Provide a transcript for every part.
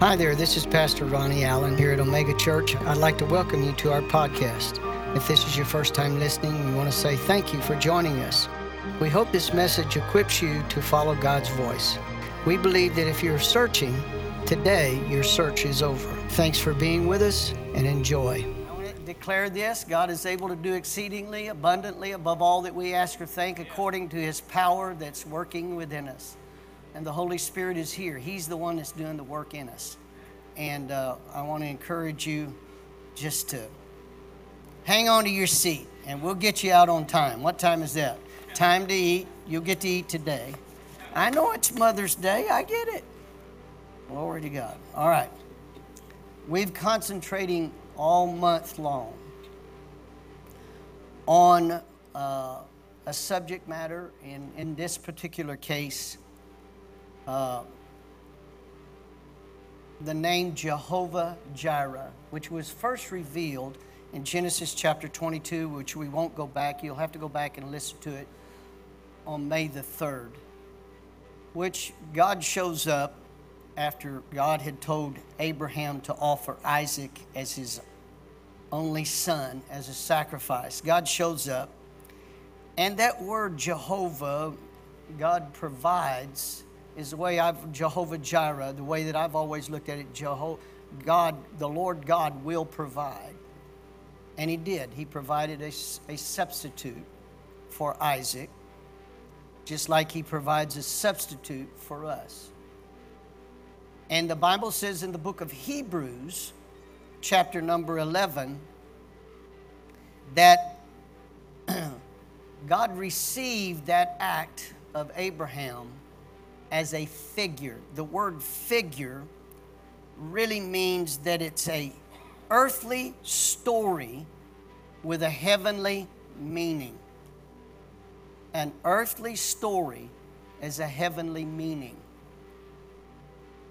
Hi there, this is Pastor Ronnie Allen here at Omega Church. I'd like to welcome you to our podcast. If this is your first time listening, we want to say thank you for joining us. We hope this message equips you to follow God's voice. We believe that if you're searching, today your search is over. Thanks for being with us and enjoy. I want to declare this God is able to do exceedingly abundantly above all that we ask or think according to his power that's working within us and the Holy Spirit is here. He's the one that's doing the work in us. And uh, I want to encourage you just to hang on to your seat, and we'll get you out on time. What time is that? Time to eat. You'll get to eat today. I know it's Mother's Day. I get it. Glory to God. All right. We've concentrating all month long on uh, a subject matter. In, in this particular case, uh, the name Jehovah Jireh, which was first revealed in Genesis chapter 22, which we won't go back. You'll have to go back and listen to it on May the 3rd, which God shows up after God had told Abraham to offer Isaac as his only son as a sacrifice. God shows up, and that word Jehovah, God provides is the way I've Jehovah Jireh, the way that I've always looked at it. Jehovah, God, the Lord God will provide, and He did. He provided a, a substitute for Isaac, just like He provides a substitute for us. And the Bible says in the book of Hebrews, chapter number 11, that God received that act of Abraham as a figure. The word figure really means that it's a earthly story with a heavenly meaning. An earthly story is a heavenly meaning.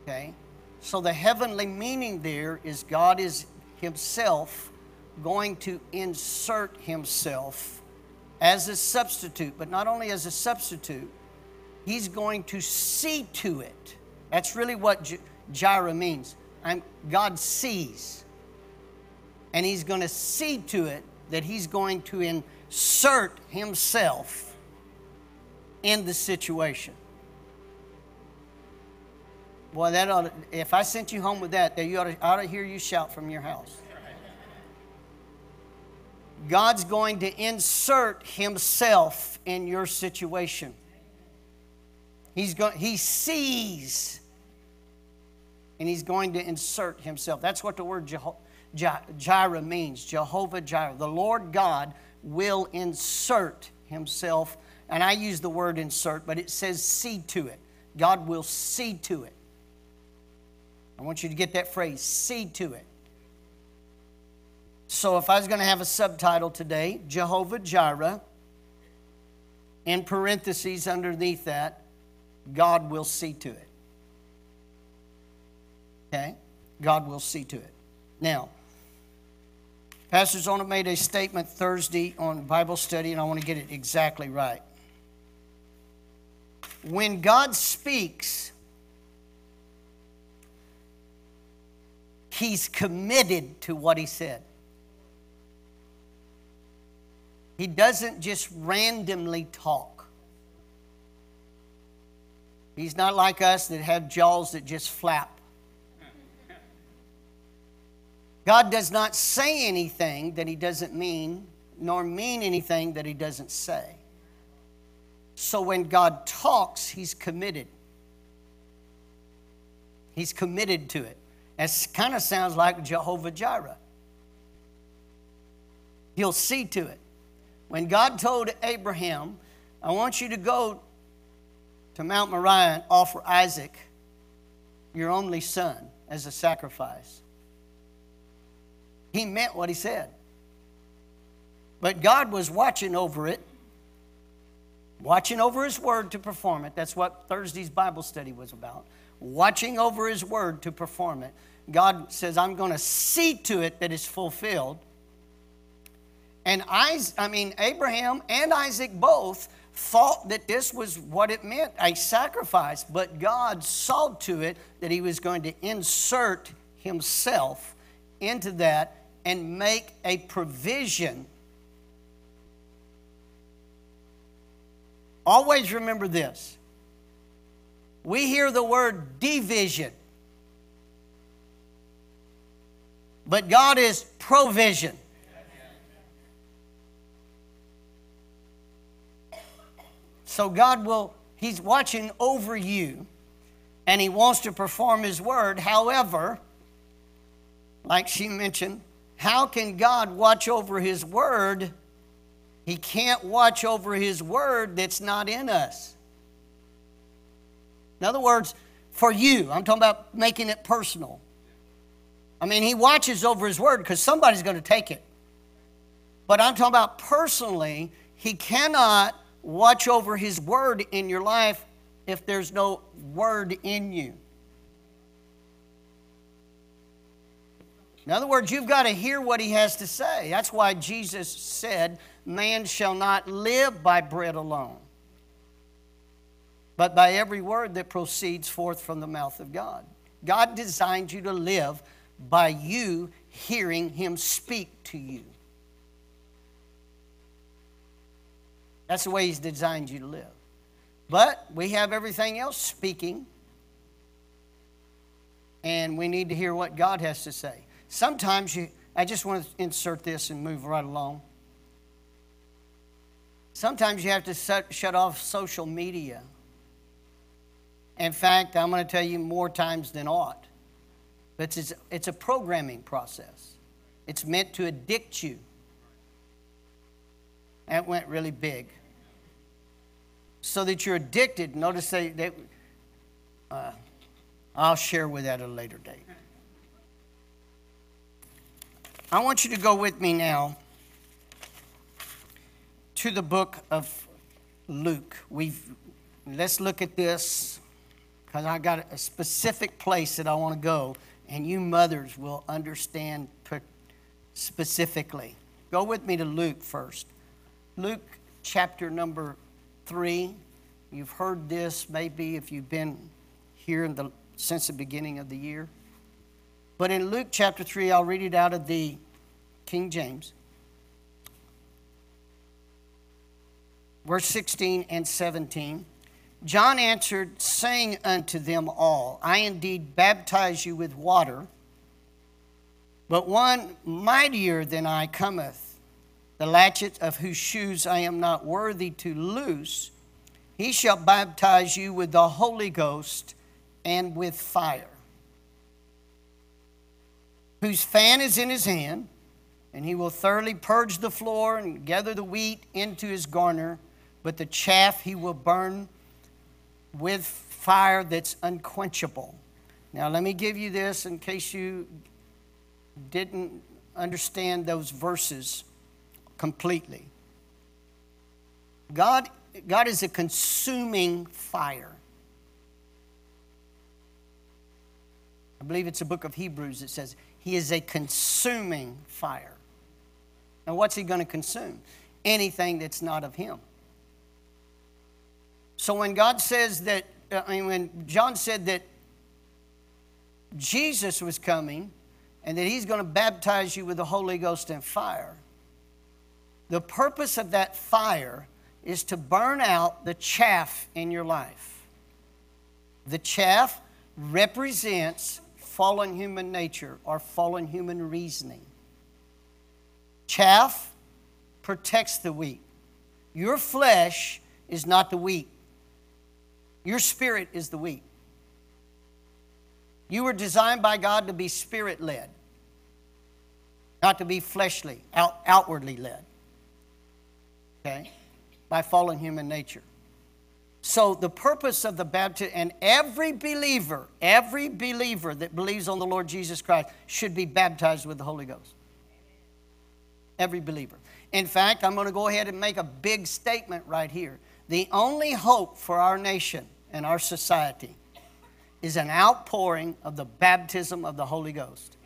Okay? So the heavenly meaning there is God is Himself going to insert Himself as a substitute, but not only as a substitute, He's going to see to it. That's really what Jireh means. I'm, God sees. And He's going to see to it that He's going to insert Himself in the situation. Boy, that ought to, if I sent you home with that, that you ought to, ought to hear you shout from your house. God's going to insert Himself in your situation. He's going, he sees and he's going to insert himself. That's what the word Jeho- Jireh means Jehovah Jireh. The Lord God will insert himself. And I use the word insert, but it says see to it. God will see to it. I want you to get that phrase see to it. So if I was going to have a subtitle today, Jehovah Jireh, in parentheses underneath that, God will see to it. Okay? God will see to it. Now, Pastor Zona made a statement Thursday on Bible study, and I want to get it exactly right. When God speaks, He's committed to what He said. He doesn't just randomly talk. He's not like us that have jaws that just flap. God does not say anything that he doesn't mean, nor mean anything that he doesn't say. So when God talks, he's committed. He's committed to it. It kind of sounds like Jehovah Jireh. He'll see to it. When God told Abraham, I want you to go to Mount Moriah and offer Isaac, your only son, as a sacrifice. He meant what he said. But God was watching over it, watching over his word to perform it. That's what Thursday's Bible study was about. Watching over his word to perform it. God says, I'm going to see to it that it's fulfilled. And I, I mean, Abraham and Isaac both thought that this was what it meant a sacrifice, but God saw to it that He was going to insert Himself into that and make a provision. Always remember this. We hear the word division, but God is provision. So God will, He's watching over you and He wants to perform His word. However, like she mentioned, how can God watch over His word? He can't watch over His word that's not in us. In other words, for you, I'm talking about making it personal. I mean, He watches over His word because somebody's going to take it. But I'm talking about personally, He cannot watch over His word in your life if there's no word in you. In other words, you've got to hear what He has to say. That's why Jesus said, Man shall not live by bread alone, but by every word that proceeds forth from the mouth of God. God designed you to live by you hearing Him speak to you. That's the way He's designed you to live. But we have everything else speaking, and we need to hear what God has to say. Sometimes you, I just want to insert this and move right along. Sometimes you have to set, shut off social media. In fact, I'm going to tell you more times than ought. But it's, it's a programming process, it's meant to addict you. That went really big so that you're addicted. Notice they, they uh, I'll share with that at a later date. I want you to go with me now to the book of Luke. We've let's look at this because I got a specific place that I want to go, and you mothers will understand specifically. Go with me to Luke first. Luke chapter number 3. You've heard this maybe if you've been here the, since the beginning of the year. But in Luke chapter 3, I'll read it out of the King James. Verse 16 and 17. John answered, saying unto them all, I indeed baptize you with water, but one mightier than I cometh the latchet of whose shoes I am not worthy to loose, he shall baptize you with the Holy Ghost and with fire. Whose fan is in his hand, and he will thoroughly purge the floor and gather the wheat into his garner, but the chaff he will burn with fire that's unquenchable. Now, let me give you this in case you didn't understand those verses completely. God, God is a consuming fire. I believe it's a book of Hebrews that says he is a consuming fire. Now, what's he going to consume? Anything that's not of him. So when God says that, uh, I mean, when John said that Jesus was coming and that he's going to baptize you with the Holy Ghost and fire, the purpose of that fire is to burn out the chaff in your life. The chaff represents fallen human nature or fallen human reasoning. Chaff protects the wheat. Your flesh is not the wheat, your spirit is the wheat. You were designed by God to be spirit led, not to be fleshly, out, outwardly led okay, by fallen human nature. So, the purpose of the baptism, and every believer, every believer that believes on the Lord Jesus Christ should be baptized with the Holy Ghost. Every believer. In fact, I'm going to go ahead and make a big statement right here. The only hope for our nation and our society is an outpouring of the baptism of the Holy Ghost.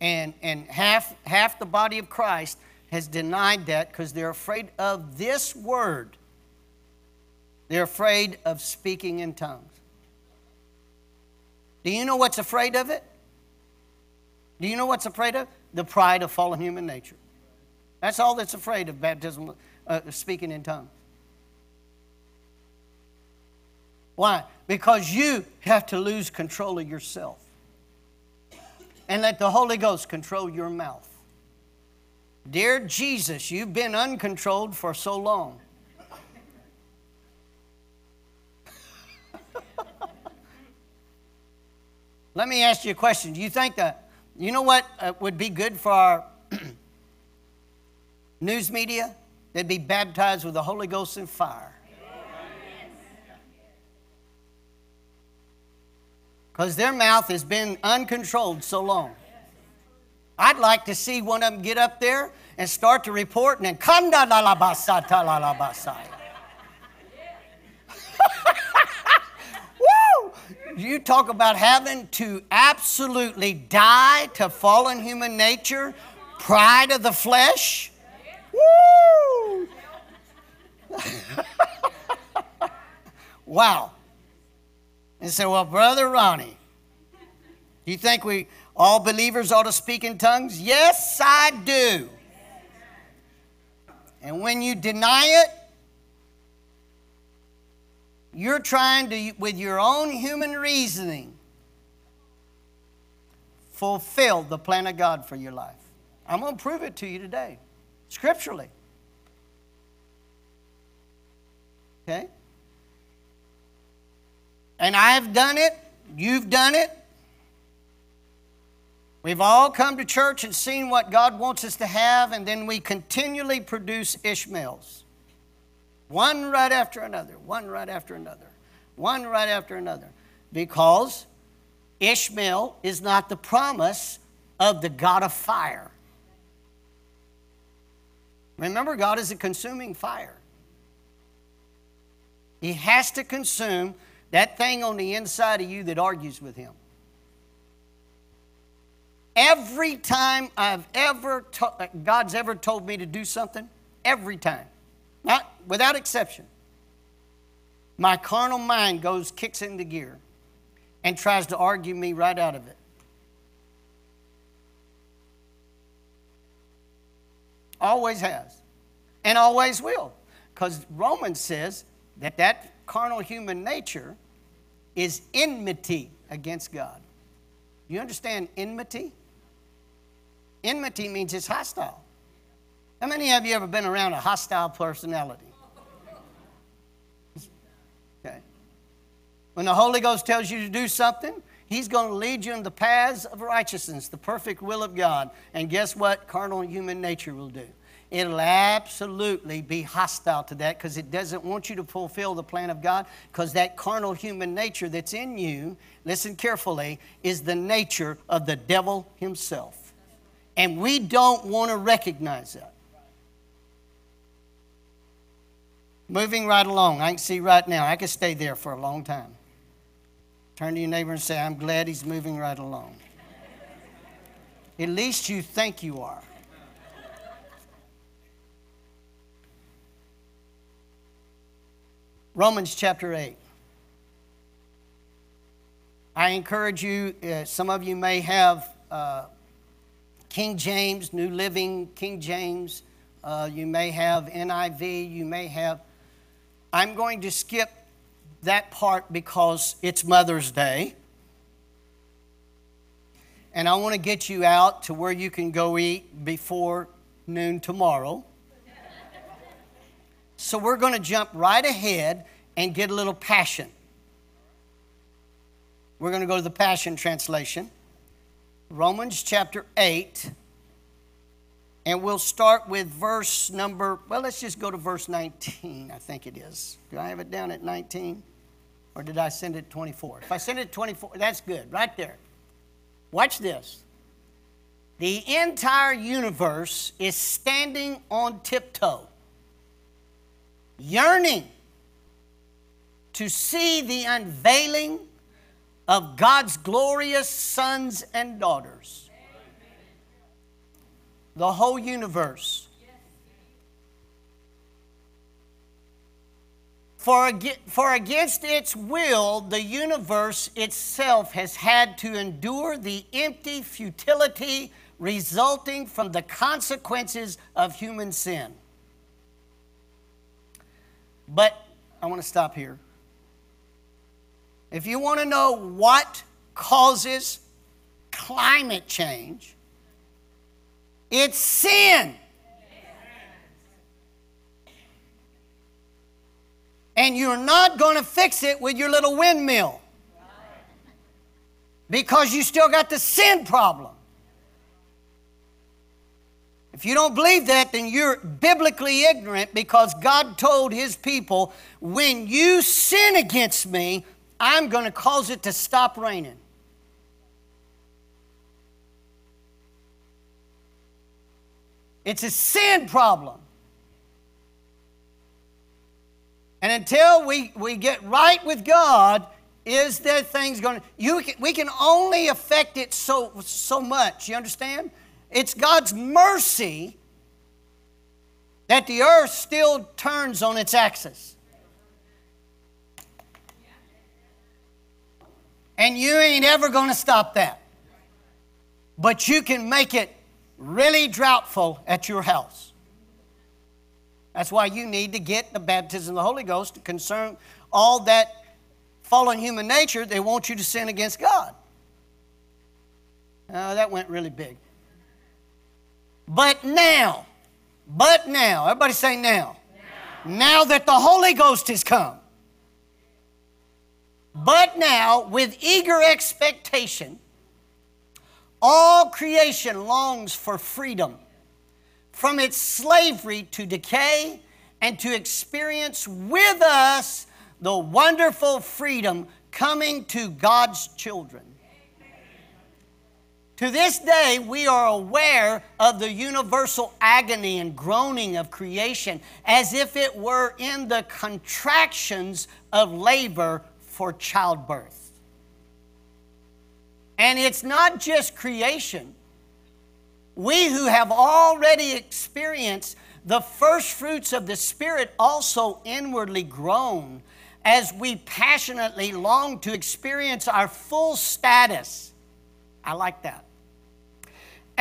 And, and half, half the body of Christ has denied that because they're afraid of this word. They're afraid of speaking in tongues. Do you know what's afraid of it? Do you know what's afraid of? The pride of fallen human nature. That's all that's afraid of baptism, uh, speaking in tongues. Why? Because you have to lose control of yourself and let the Holy Ghost control your mouth. Dear Jesus, you've been uncontrolled for so long. Let me ask you a question. Do you think that, you know what uh, would be good for our news media? They'd be baptized with the Holy Ghost and fire. Because their mouth has been uncontrolled so long. I'd like to see one of them get up there and start to report and then la la basata la la. Woo! You talk about having to absolutely die to fallen human nature, pride of the flesh. Woo! wow. And say, well, Brother Ronnie, do you think we all believers ought to speak in tongues? Yes, I do. And when you deny it, you're trying to, with your own human reasoning, fulfill the plan of God for your life. I'm going to prove it to you today, scripturally. Okay? And I've done it, you've done it, We've all come to church and seen what God wants us to have, and then we continually produce Ishmaels. One right after another, one right after another, one right after another. Because Ishmael is not the promise of the God of fire. Remember, God is a consuming fire. He has to consume that thing on the inside of you that argues with Him. Every time I've ever, to- uh, God's ever told me to do something, every time, not without exception, my carnal mind goes, kicks into gear and tries to argue me right out of it. Always has, and always will. Because Romans says that that carnal human nature is enmity against God. You understand enmity? Enmity means it's hostile. How many of you ever been around a hostile personality? Okay. When the Holy Ghost tells you to do something, He's going to lead you in the paths of righteousness, the perfect will of God. And guess what? Carnal human nature will do. It'll absolutely be hostile to that because it doesn't want you to fulfill the plan of God because that carnal human nature that's in you, listen carefully, is the nature of the devil himself. And we don't want to recognize that. Moving right along, I can see right now, I could stay there for a long time. Turn to your neighbor and say, I'm glad he's moving right along. At least you think you are. Romans chapter 8. I encourage you, uh, some of you may have. Uh, King James, New Living, King James. Uh, you may have NIV. You may have. I'm going to skip that part because it's Mother's Day. And I want to get you out to where you can go eat before noon tomorrow. So we're going to jump right ahead and get a little passion. We're going to go to the Passion Translation. Romans chapter 8. And we'll start with verse number, well, let's just go to verse 19, I think it is. Do I have it down at 19? Or did I send it 24? If I send it 24, that's good, right there. Watch this. The entire universe is standing on tiptoe, yearning to see the unveiling of God's glorious sons and daughters. The whole universe. For, for against its will, the universe itself has had to endure the empty futility resulting from the consequences of human sin. But I want to stop here. If you want to know what causes climate change, it's sin. And you're not going to fix it with your little windmill because you still got the sin problem. If you don't believe that, then you're biblically ignorant because God told his people, when you sin against me, I'm going to cause it to stop raining. It's a sin problem. And until we, we get right with God, is there things going to you can, we can only affect it so so much you understand it's god's mercy that the earth still turns on its axis and you ain't ever going to stop that but you can make it really droughtful at your house that's why you need to get the baptism of the Holy Ghost to concern all that fallen human nature. They want you to sin against God. Uh, that went really big. But now, but now, everybody say now. now. Now that the Holy Ghost has come. But now, with eager expectation, all creation longs for freedom from its slavery to decay and to experience with us the wonderful freedom coming to God's children. To this day, we are aware of the universal agony and groaning of creation as if it were in the contractions of labor for childbirth. And it's not just creation, we who have already experienced the first fruits of the Spirit also inwardly groan as we passionately long to experience our full status. I like that.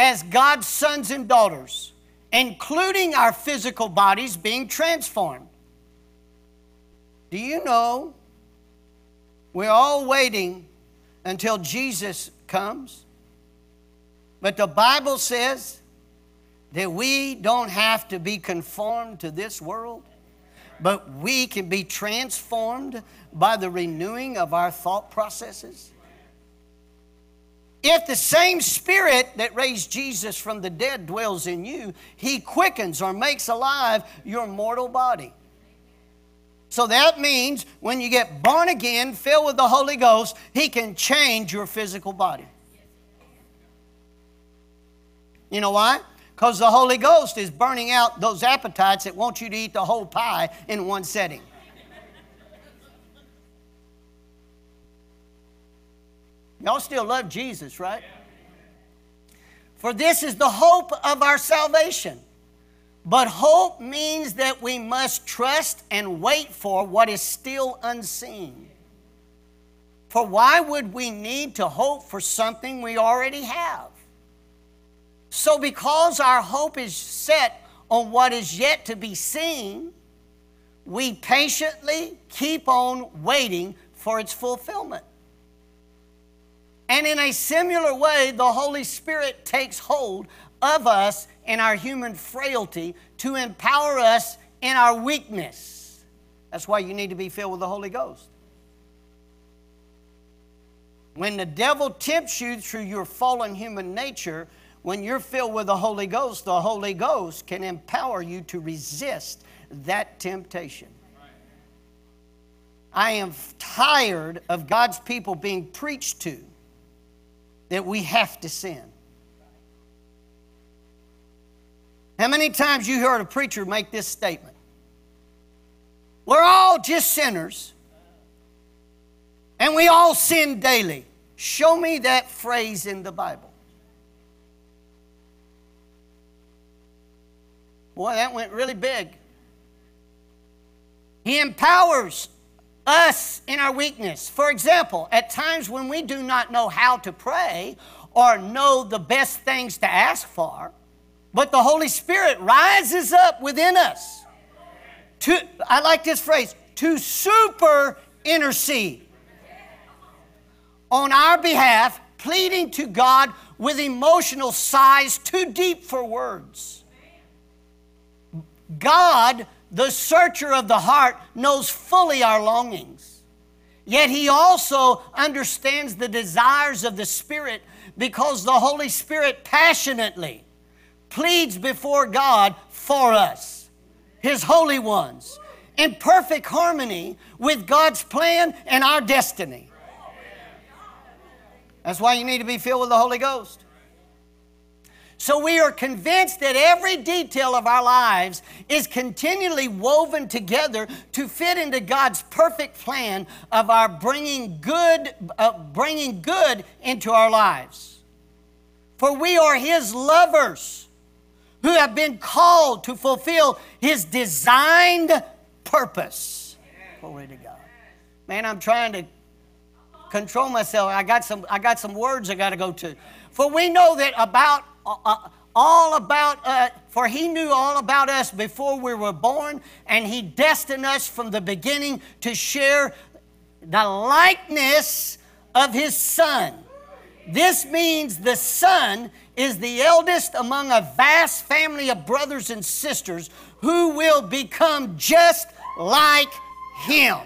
As God's sons and daughters, including our physical bodies being transformed. Do you know we're all waiting until Jesus comes? But the Bible says that we don't have to be conformed to this world, but we can be transformed by the renewing of our thought processes. If the same spirit that raised Jesus from the dead dwells in you, he quickens or makes alive your mortal body. So that means when you get born again, filled with the Holy Ghost, he can change your physical body. You know why? Because the Holy Ghost is burning out those appetites that want you to eat the whole pie in one setting. Y'all still love Jesus, right? For this is the hope of our salvation. But hope means that we must trust and wait for what is still unseen. For why would we need to hope for something we already have? So, because our hope is set on what is yet to be seen, we patiently keep on waiting for its fulfillment. And in a similar way, the Holy Spirit takes hold of us in our human frailty to empower us in our weakness. That's why you need to be filled with the Holy Ghost. When the devil tempts you through your fallen human nature, when you're filled with the Holy Ghost, the Holy Ghost can empower you to resist that temptation. I am tired of God's people being preached to that we have to sin. How many times you heard a preacher make this statement? We're all just sinners and we all sin daily. Show me that phrase in the Bible. Boy, that went really big. He empowers us in our weakness. For example, at times when we do not know how to pray or know the best things to ask for, but the Holy Spirit rises up within us. To, I like this phrase, to super intercede on our behalf, pleading to God with emotional sighs too deep for words. God, the searcher of the heart, knows fully our longings. Yet He also understands the desires of the Spirit because the Holy Spirit passionately pleads before God for us, His holy ones, in perfect harmony with God's plan and our destiny. That's why you need to be filled with the Holy Ghost. So we are convinced that every detail of our lives is continually woven together to fit into God's perfect plan of our bringing good, uh, bringing good into our lives. For we are His lovers who have been called to fulfill His designed purpose. Glory to God. Man, I'm trying to control myself. I got some, I got some words I got to go to. For we know that about all about uh, for he knew all about us before we were born and he destined us from the beginning to share the likeness of his son this means the son is the eldest among a vast family of brothers and sisters who will become just like him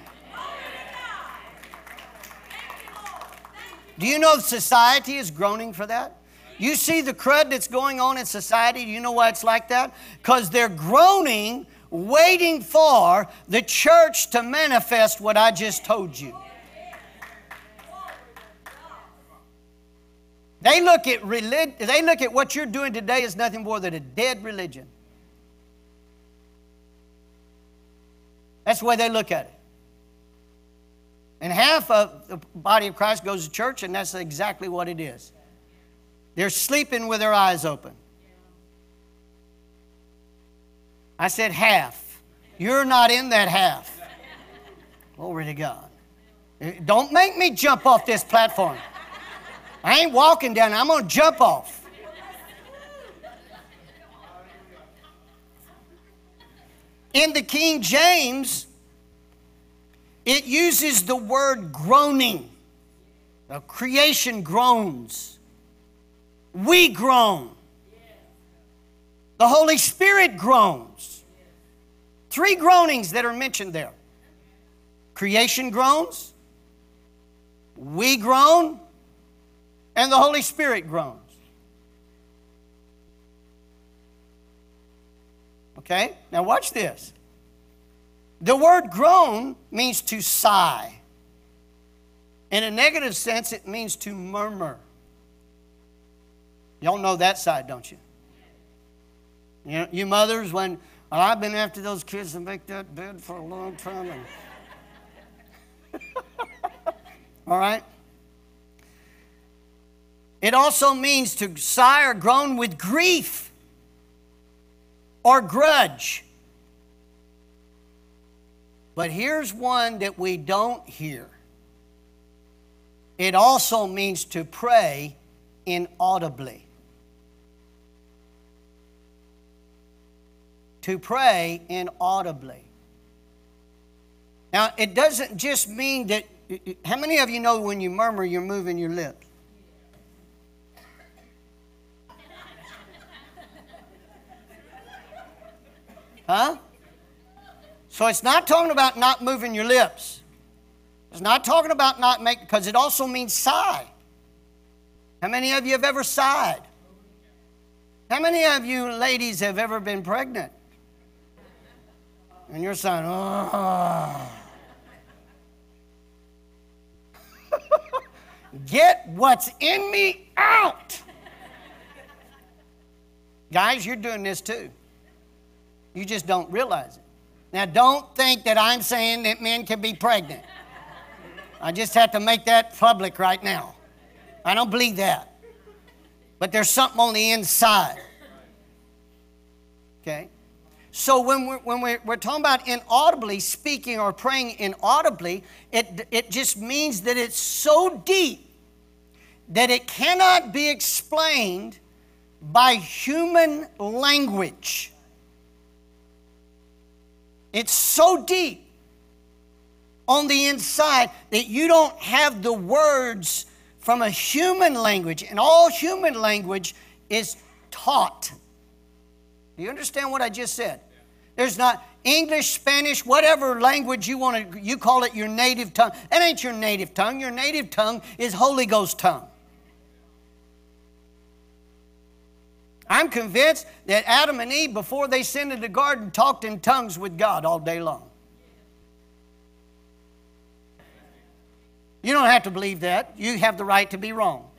Do you know society is groaning for that? You see the crud that's going on in society. Do you know why it's like that? Because they're groaning, waiting for the church to manifest what I just told you. They look at relig- they look at what you're doing today as nothing more than a dead religion. That's the way they look at it. And half of the body of Christ goes to church, and that's exactly what it is. They're sleeping with their eyes open. I said half. You're not in that half. Glory to God. Eh, don't make me jump off this platform. I ain't walking down, I'm going to jump off. In the King James, it uses the word groaning. The creation groans. We groan. The Holy Spirit groans. Three groanings that are mentioned there creation groans, we groan, and the Holy Spirit groans. Okay? Now watch this. The word groan means to sigh. In a negative sense, it means to murmur. Y'all know that side, don't you? You, know, you mothers, when well, I've been after those kids to make that bed for a long time. And... All right? It also means to sigh or groan with grief or grudge. But here's one that we don't hear it also means to pray inaudibly. To pray inaudibly. Now, it doesn't just mean that. How many of you know when you murmur, you're moving your lips? Huh? So it's not talking about not moving your lips. It's not talking about not making, because it also means sigh. How many of you have ever sighed? How many of you ladies have ever been pregnant? And you're saying, oh. Get what's in me out. Guys, you're doing this too. You just don't realize it. Now, don't think that I'm saying that men can be pregnant. I just have to make that public right now. I don't believe that. But there's something on the inside. Okay? So when we're, when we're, we're talking about inaudibly speaking or praying inaudibly, it, it just means that it's so deep that it cannot be explained by human language. It's so deep on the inside that you don't have the words from a human language. And all human language is taught. Do you understand what I just said? There's not English, Spanish, whatever language you want to, you call it your native tongue. That ain't your native tongue. Your native tongue is Holy Ghost tongue. I'm convinced that Adam and Eve, before they sinned in the garden, talked in tongues with God all day long. You don't have to believe that. You have the right to be wrong.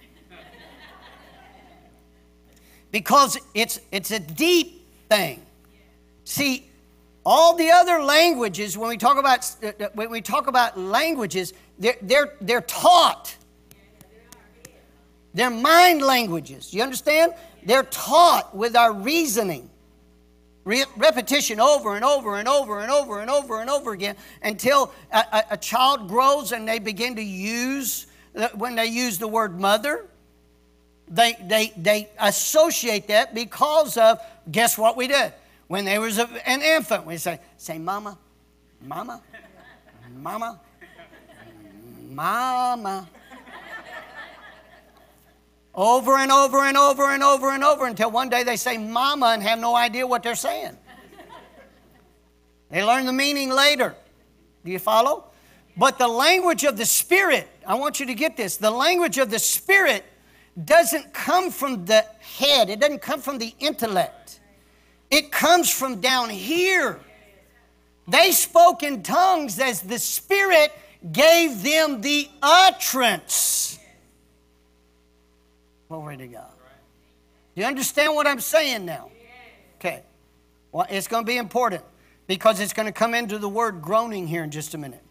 Because it's, it's a deep thing. See, all the other languages, when we talk about, uh, uh, when we talk about languages, they're, they're, they're taught. They're mind languages. You understand? They're taught with our reasoning. Re- repetition over and over and over and over and over and over again until a, a, a child grows and they begin to use, when they use the word mother, they, they, they associate that because of, guess what we did? When there was an infant, we say, say, mama, mama, mama, mama over and over and over and over and over until one day they say mama and have no idea what they're saying. They learn the meaning later. Do you follow? But the language of the Spirit, I want you to get this the language of the Spirit doesn't come from the head, it doesn't come from the intellect, it comes from down here. They spoke in tongues as the Spirit gave them the utterance. Glory to God. Do you understand what I'm saying now? Okay. Well, it's going to be important because it's going to come into the word groaning here in just a minute.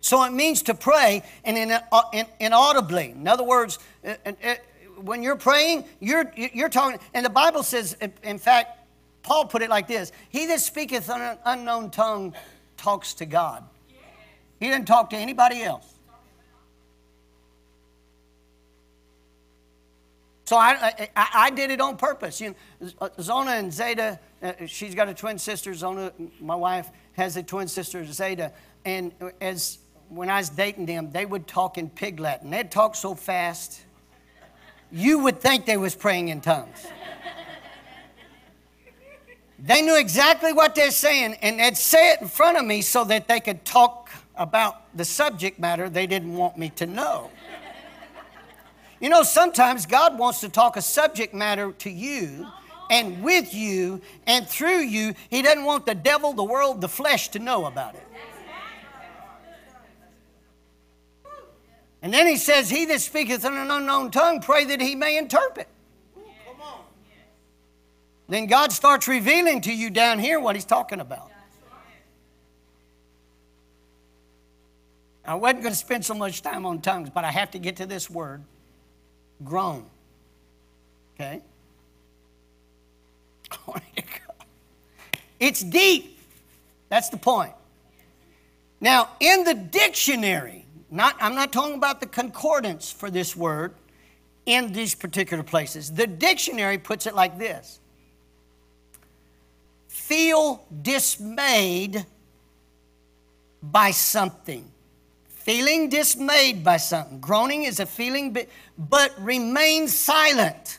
So it means to pray and in, uh, in, inaudibly. In other words, uh, uh, when you're praying, you're, you're talking, and the Bible says, in fact, Paul put it like this He that speaketh an unknown tongue talks to God. He didn't talk to anybody else. So I, I, I, did it on purpose. You know, Zona and Zeta, she's got a twin sister. Zona, my wife, has a twin sister, Zeta. And as when I was dating them, they would talk in pig Latin. They'd talk so fast, you would think they was praying in tongues. they knew exactly what they're saying, and they'd say it in front of me so that they could talk about the subject matter they didn't want me to know. You know, sometimes God wants to talk a subject matter to you and with you and through you. He doesn't want the devil, the world, the flesh to know about it. And then he says, He that speaketh in an unknown tongue, pray that he may interpret. Then God starts revealing to you down here what he's talking about. I wasn't going to spend so much time on tongues, but I have to get to this word groan. Okay? It's deep. That's the point. Now, in the dictionary, not, I'm not talking about the concordance for this word in these particular places. The dictionary puts it like this feel dismayed by something. Feeling dismayed by something. Groaning is a feeling, but remain silent.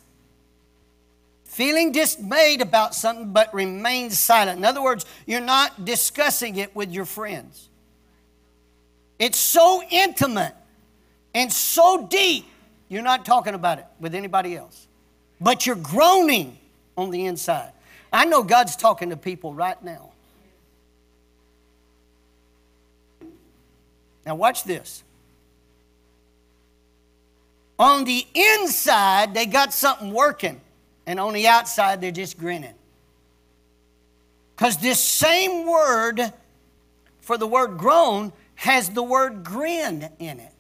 Feeling dismayed about something, but remain silent. In other words, you're not discussing it with your friends. It's so intimate and so deep, you're not talking about it with anybody else. But you're groaning on the inside. I know God's talking to people right now. Now, watch this. On the inside, they got something working, and on the outside, they're just grinning. Because this same word for the word groan has the word grin in it.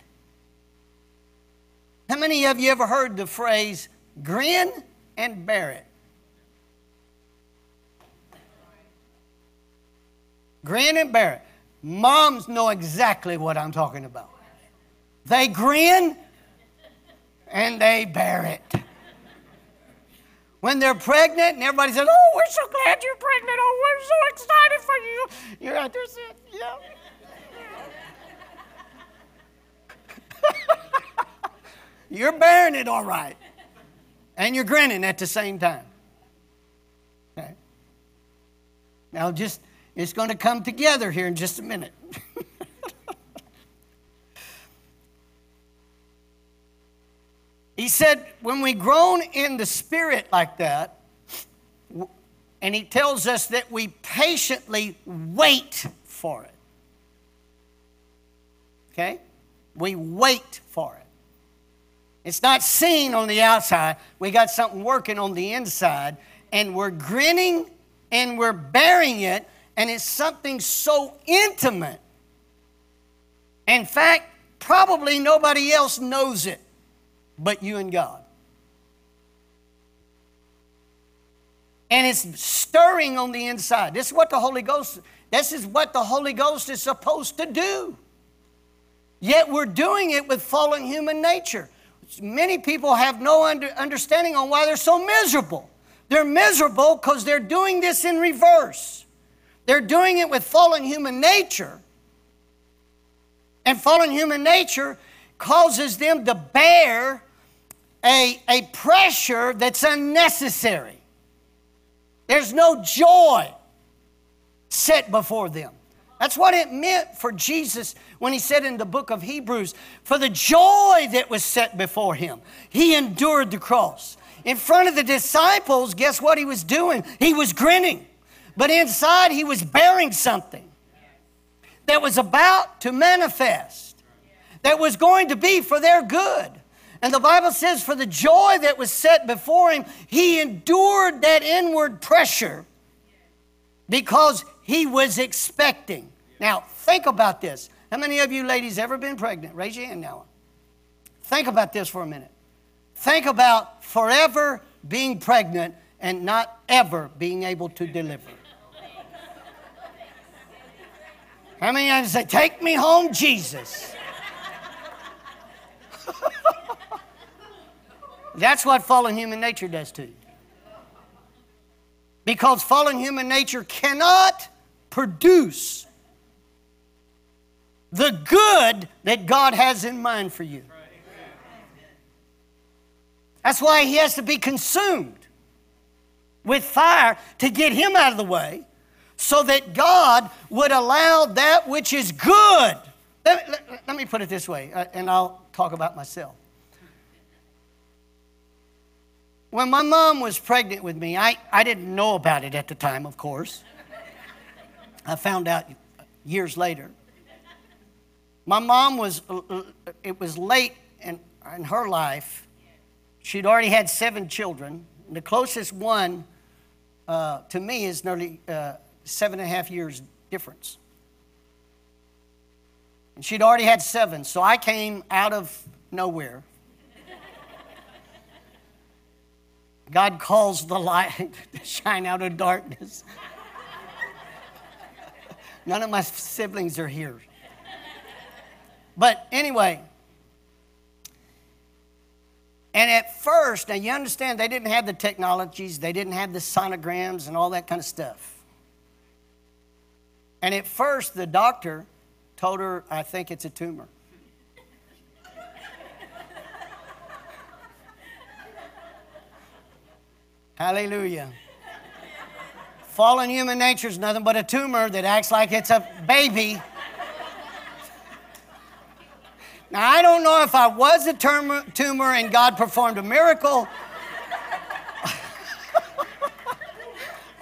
How many of you ever heard the phrase grin and bear it? Grin and bear it. Moms know exactly what I'm talking about. They grin and they bear it. When they're pregnant and everybody says, Oh, we're so glad you're pregnant. Oh, we're so excited for you. You're out there saying, Yeah. You're bearing it all right. And you're grinning at the same time. Okay. Now, just, it's going to come together here in just a minute. he said, when we groan in the spirit like that, and he tells us that we patiently wait for it. Okay? We wait for it. It's not seen on the outside. We got something working on the inside, and we're grinning and we're bearing it, and it's something so intimate. In fact, probably nobody else knows it but you and God. And it's stirring on the inside. This is what the Holy Ghost, this is what the Holy Ghost is supposed to do. Yet we're doing it with fallen human nature. Many people have no under, understanding on why they're so miserable. They're miserable because they're doing this in reverse. They're doing it with fallen human nature. And fallen human nature causes them to bear a, a pressure that's unnecessary. There's no joy set before them. That's what it meant for Jesus when he said in the book of Hebrews, for the joy that was set before him, he endured the cross in front of the disciples, guess what he was doing? He was grinning. But inside, he was bearing something that was about to manifest, that was going to be for their good. And the Bible says, for the joy that was set before him, he endured that inward pressure because he was expecting. Now, think about this. How many of you ladies ever been pregnant? Raise your hand now. Think about this for a minute. Think about forever being pregnant and not ever being able to deliver. How many of you say, Take me home, Jesus? That's what fallen human nature does to you. Because fallen human nature cannot produce the good that God has in mind for you. That's why he has to be consumed with fire to get him out of the way so that God would allow that which is good. Let, let, let me put it this way, uh, and I'll talk about myself. When my mom was pregnant with me, I, I didn't know about it at the time, of course. I found out years later. My mom was, uh, uh, it was late in, in her life She'd already had seven children. The closest one uh, to me is nearly uh, seven and a half years difference. And she'd already had seven, so I came out of nowhere. God calls the light to shine out of darkness. None of my siblings are here. But anyway, and at first, now you understand they didn't have the technologies, they didn't have the sonograms and all that kind of stuff. And at first, the doctor told her, I think it's a tumor. Hallelujah. Fallen human nature is nothing but a tumor that acts like it's a baby now, I don't know if I was a tumor and God performed a miracle.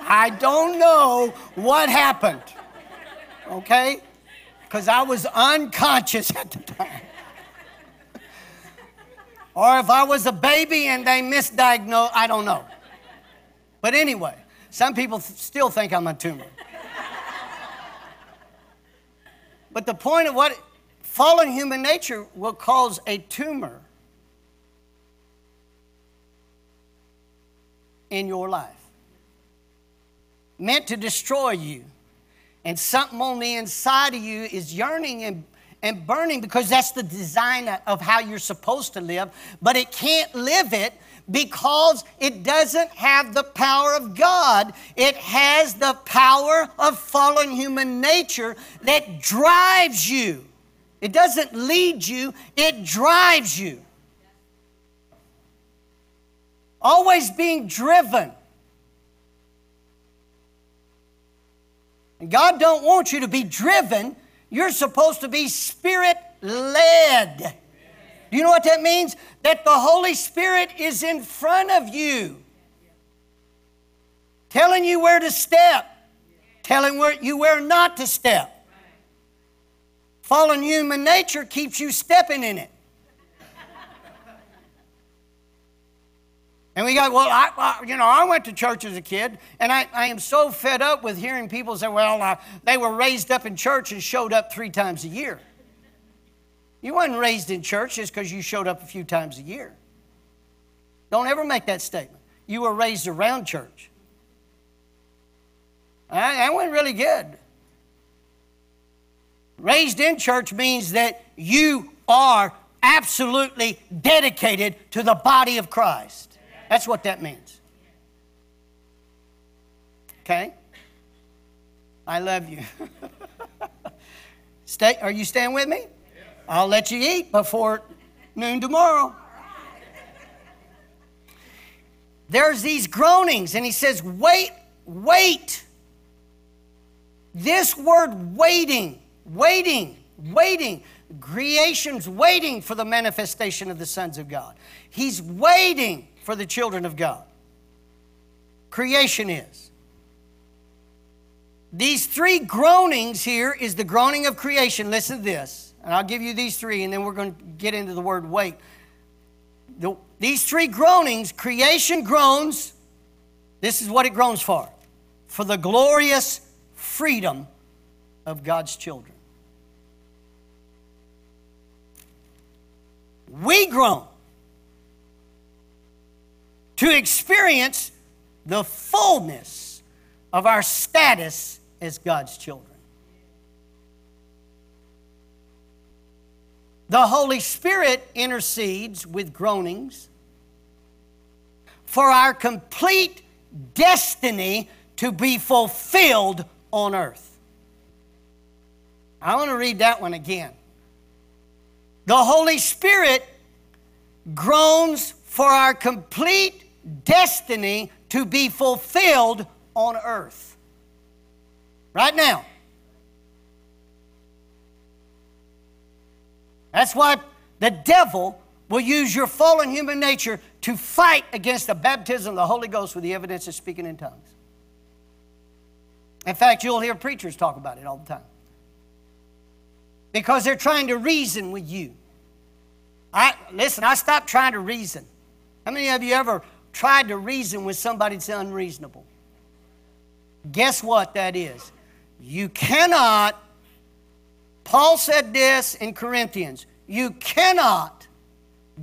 I don't know what happened, okay? Because I was unconscious at the time. or if I was a baby and they misdiagnosed, I don't know. But anyway, some people still think I'm a tumor. but the point of what Fallen human nature will cause a tumor in your life, meant to destroy you. And something on the inside of you is yearning and, and burning because that's the design of how you're supposed to live, but it can't live it because it doesn't have the power of God. It has the power of fallen human nature that drives you. It doesn't lead you, it drives you. Always being driven. And God don't want you to be driven. You're supposed to be spirit led. Do you know what that means? That the Holy Spirit is in front of you, telling you where to step, telling you where not to step. Fallen human nature keeps you stepping in it. And we got, well, I, I, you know, I went to church as a kid, and I, I am so fed up with hearing people say, well, uh, they were raised up in church and showed up three times a year. You weren't raised in church just because you showed up a few times a year. Don't ever make that statement. You were raised around church. That went really good. Raised in church means that you are absolutely dedicated to the body of Christ. That's what that means. Okay? I love you. Stay, are you staying with me? I'll let you eat before noon tomorrow. There's these groanings, and he says, Wait, wait. This word waiting, waiting, waiting. Creation's waiting for the manifestation of the sons of God. He's waiting for the children of God. Creation is. These three groanings here is the groaning of creation. Listen to this. And I'll give you these three, and then we're going to get into the word wait. The, these three groanings creation groans. This is what it groans for for the glorious freedom of God's children. We groan to experience the fullness of our status as God's children. The Holy Spirit intercedes with groanings for our complete destiny to be fulfilled on earth. I want to read that one again. The Holy Spirit groans for our complete destiny to be fulfilled on earth. Right now. That's why the devil will use your fallen human nature to fight against the baptism of the Holy Ghost with the evidence of speaking in tongues. In fact, you'll hear preachers talk about it all the time. Because they're trying to reason with you. I listen, I stopped trying to reason. How many of you ever tried to reason with somebody that's unreasonable? Guess what that is? You cannot Paul said this in Corinthians you cannot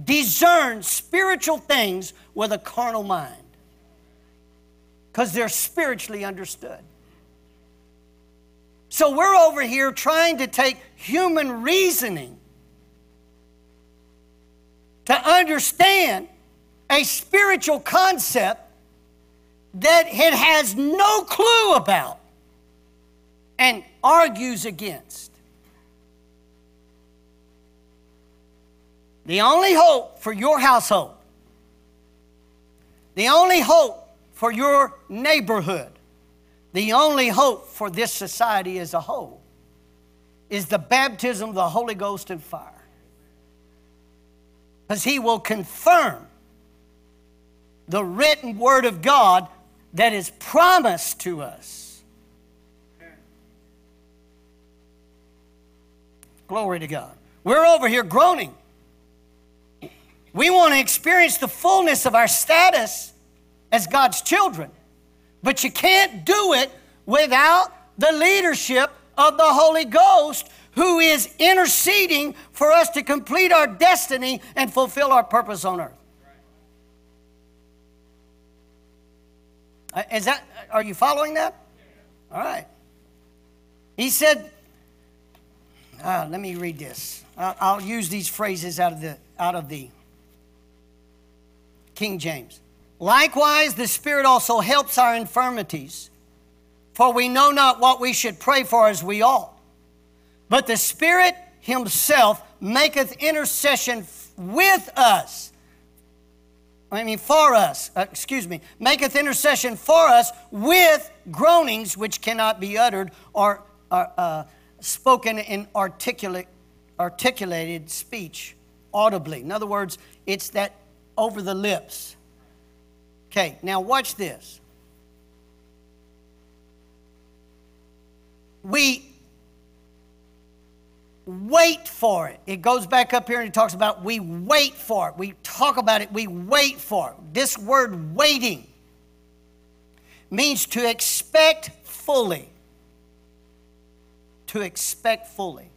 discern spiritual things with a carnal mind because they're spiritually understood. So we're over here trying to take human reasoning to understand a spiritual concept that it has no clue about and argues against. The only hope for your household, the only hope for your neighborhood, the only hope for this society as a whole is the baptism of the Holy Ghost and fire. Because He will confirm the written Word of God that is promised to us. Glory to God. We're over here groaning. We want to experience the fullness of our status as God's children. But you can't do it without the leadership of the Holy Ghost who is interceding for us to complete our destiny and fulfill our purpose on earth. Uh, is that are you following that? All right. He said, uh, let me read this. I'll, I'll use these phrases out of the out of the King James. Likewise, the Spirit also helps our infirmities, for we know not what we should pray for as we ought. But the Spirit Himself maketh intercession with us. I mean, for us, uh, excuse me, maketh intercession for us with groanings which cannot be uttered or uh, spoken in articulate, articulated speech audibly. In other words, it's that over the lips. Okay, now watch this. We wait for it. It goes back up here and it talks about we wait for it. We talk about it, we wait for it. This word waiting means to expect fully. To expect fully.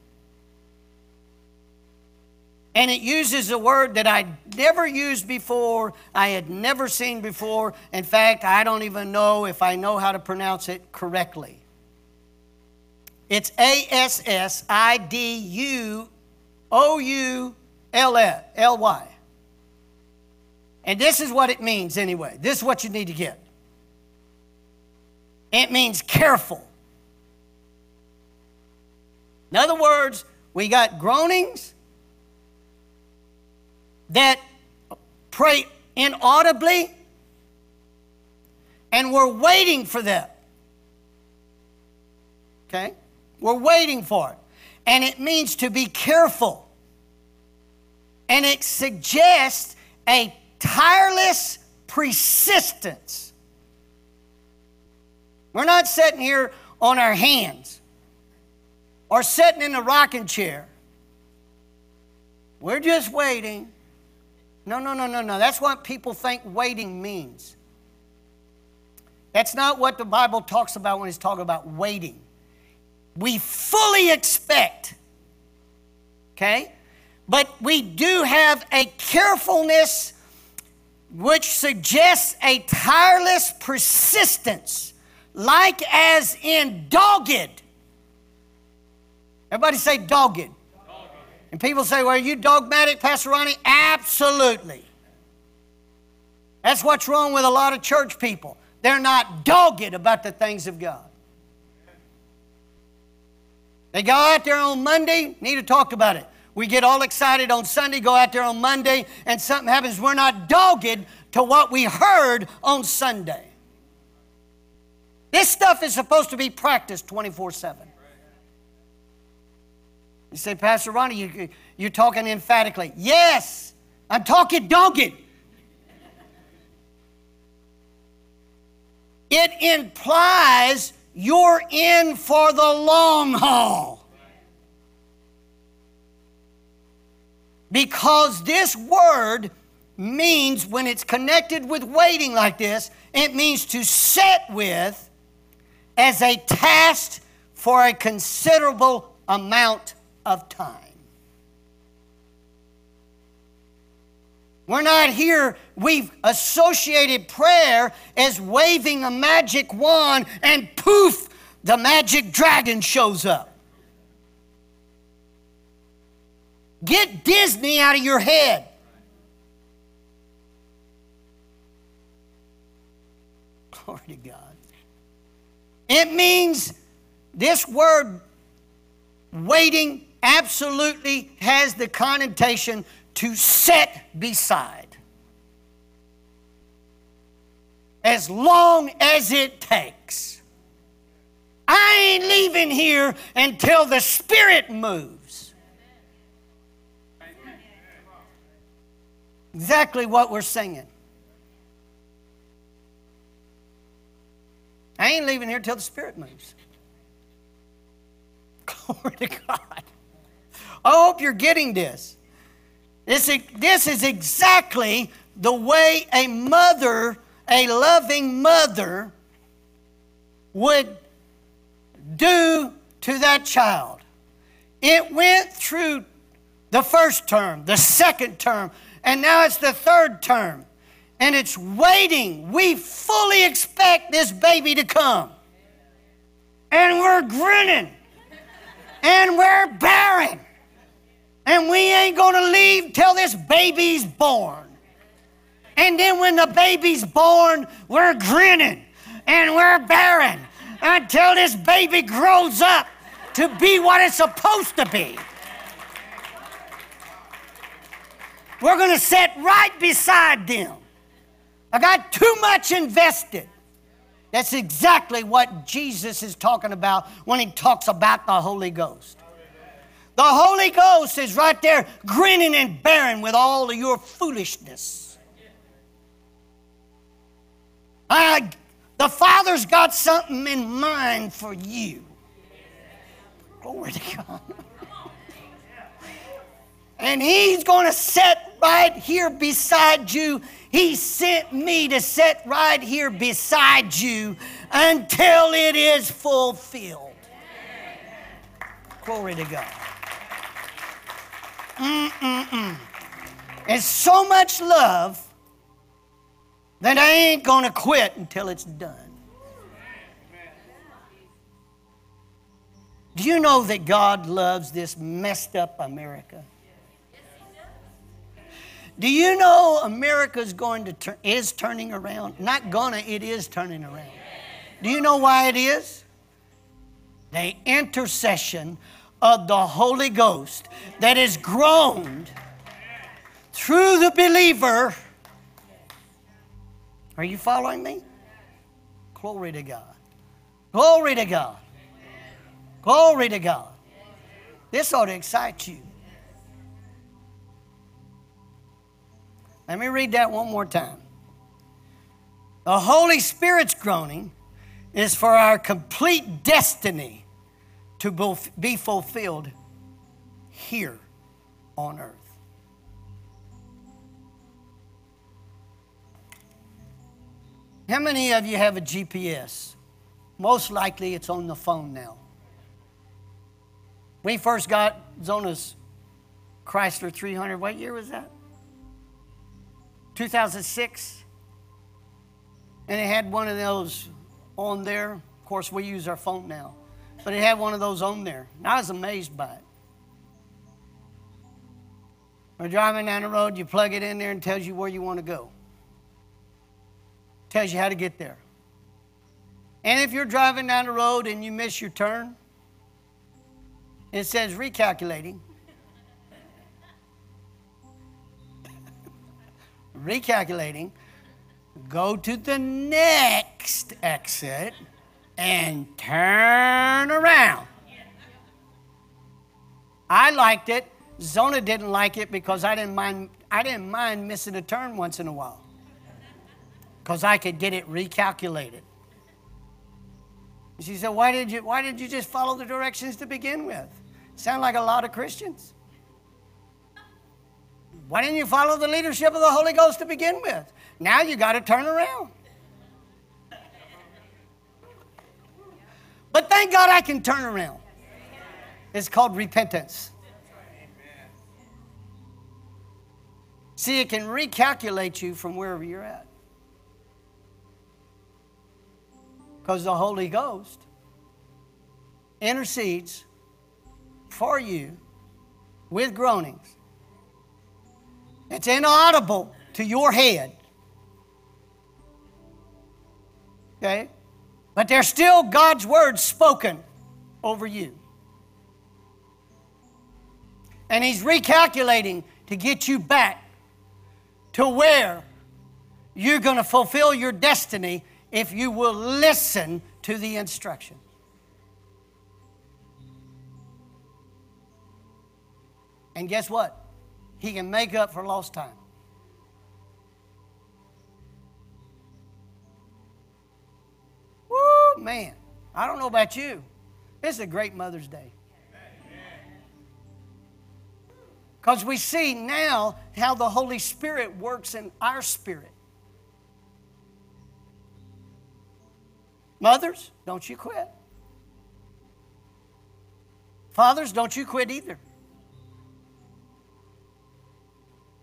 And it uses a word that I'd never used before, I had never seen before. In fact, I don't even know if I know how to pronounce it correctly. It's A S S I D U O U L L Y. And this is what it means anyway. This is what you need to get. It means careful. In other words, we got groanings that pray inaudibly, and we're waiting for them. Okay? We're waiting for it. And it means to be careful. And it suggests a tireless persistence. We're not sitting here on our hands or sitting in a rocking chair. We're just waiting. No, no, no, no, no. That's what people think waiting means. That's not what the Bible talks about when it's talking about waiting we fully expect, okay? But we do have a carefulness which suggests a tireless persistence, like as in dogged. Everybody say dogged. And people say, well, are you dogmatic, Pastor Ronnie? Absolutely. That's what's wrong with a lot of church people. They're not dogged about the things of God. They go out there on Monday, need to talk about it. We get all excited on Sunday, go out there on Monday, and something happens. We're not dogged to what we heard on Sunday. This stuff is supposed to be practiced 24 7. You say, Pastor Ronnie, you, you're talking emphatically. Yes, I'm talking dogged. It implies you're in for the long haul. Because this word means, when it's connected with waiting like this, it means to set with as a task for a considerable amount of time. We're not here, we've associated prayer as waving a magic wand and poof, the magic dragon shows up. Get Disney out of your head. Glory to God. It means this word waiting absolutely has the connotation to set beside. As long as it takes. I ain't leaving here until the Spirit moves. Exactly what we're singing. I ain't leaving here till the Spirit moves. Glory to God. I hope you're getting this. This, this is exactly the way a mother, a loving mother, would do to that child. It went through the first term, the second term, and now it's the third term. And it's waiting. We fully expect this baby to come. And we're grinning. And we're barren. And we ain't to leave till this baby's born. And then when the baby's born, we're grinning and we're barren until this baby grows up to be what it's supposed to be. We're going to sit right beside them. I got too much invested. That's exactly what Jesus is talking about when he talks about the Holy Ghost. The Holy Ghost is right there grinning and bearing with all of your foolishness. I, the Father's got something in mind for you. Glory to God. and He's going to sit right here beside you. He sent me to sit right here beside you until it is fulfilled. Glory to God. Mm-mm-mm. It's so much love that I ain't going to quit until it's done. Do you know that God loves this messed up America? Do you know America's going to turn is turning around? Not gonna, it is turning around. Do you know why it is? The intercession of the Holy Ghost that is groaned through the believer. Are you following me? Glory to God. Glory to God. Glory to God. This ought to excite you. Let me read that one more time. The Holy Spirit's groaning is for our complete destiny to be fulfilled here on earth. How many of you have a GPS? Most likely it's on the phone now. We first got Zona's Chrysler 300. What year was that? 2006. And it had one of those on there. Of course, we use our phone now. But it had one of those on there. And I was amazed by it. We're driving down the road, you plug it in there and tells you where you want to go. Tells you how to get there. And if you're driving down the road and you miss your turn, it says recalculating. recalculating. Go to the next exit and turn around. I liked it. Zona didn't like it because I didn't mind, I didn't mind missing a turn once in a while because I could get it recalculated. She said, why did, you, why did you just follow the directions to begin with? Sound like a lot of Christians. Why didn't you follow the leadership of the Holy Ghost to begin with? Now you got to turn around. But thank God I can turn around. It's called repentance. See, it can recalculate you from wherever you're at. Because the Holy Ghost intercedes for you with groanings. It's inaudible to your head. Okay? But there's still God's word spoken over you. And He's recalculating to get you back to where you're going to fulfill your destiny if you will listen to the instruction. And guess what? He can make up for lost time. Man. I don't know about you. It's a great Mother's Day. Because we see now how the Holy Spirit works in our spirit. Mothers, don't you quit. Fathers, don't you quit either.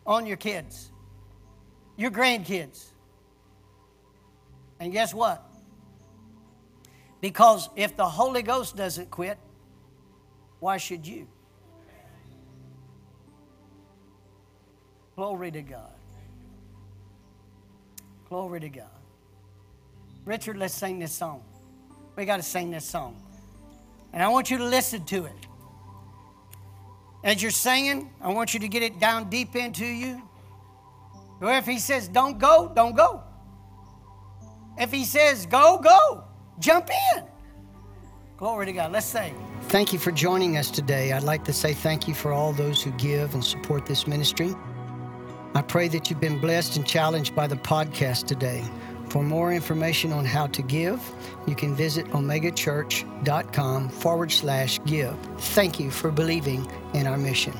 On your kids, your grandkids. And guess what? Because if the Holy Ghost doesn't quit, Why should you? Glory to God. Glory to God. Richard, let's sing this song. We got to sing this song. And I want you to listen to it. As you're singing, I want you to get it down deep into you. Or if he says, don't go, don't go. If he says, go, go. Jump in. Glory to God. Let's sing. Thank you for joining us today. I'd like to say thank you for all those who give and support this ministry. I pray that you've been blessed and challenged by the podcast today. For more information on how to give, you can visit omegachurch.com forward slash give. Thank you for believing in our mission.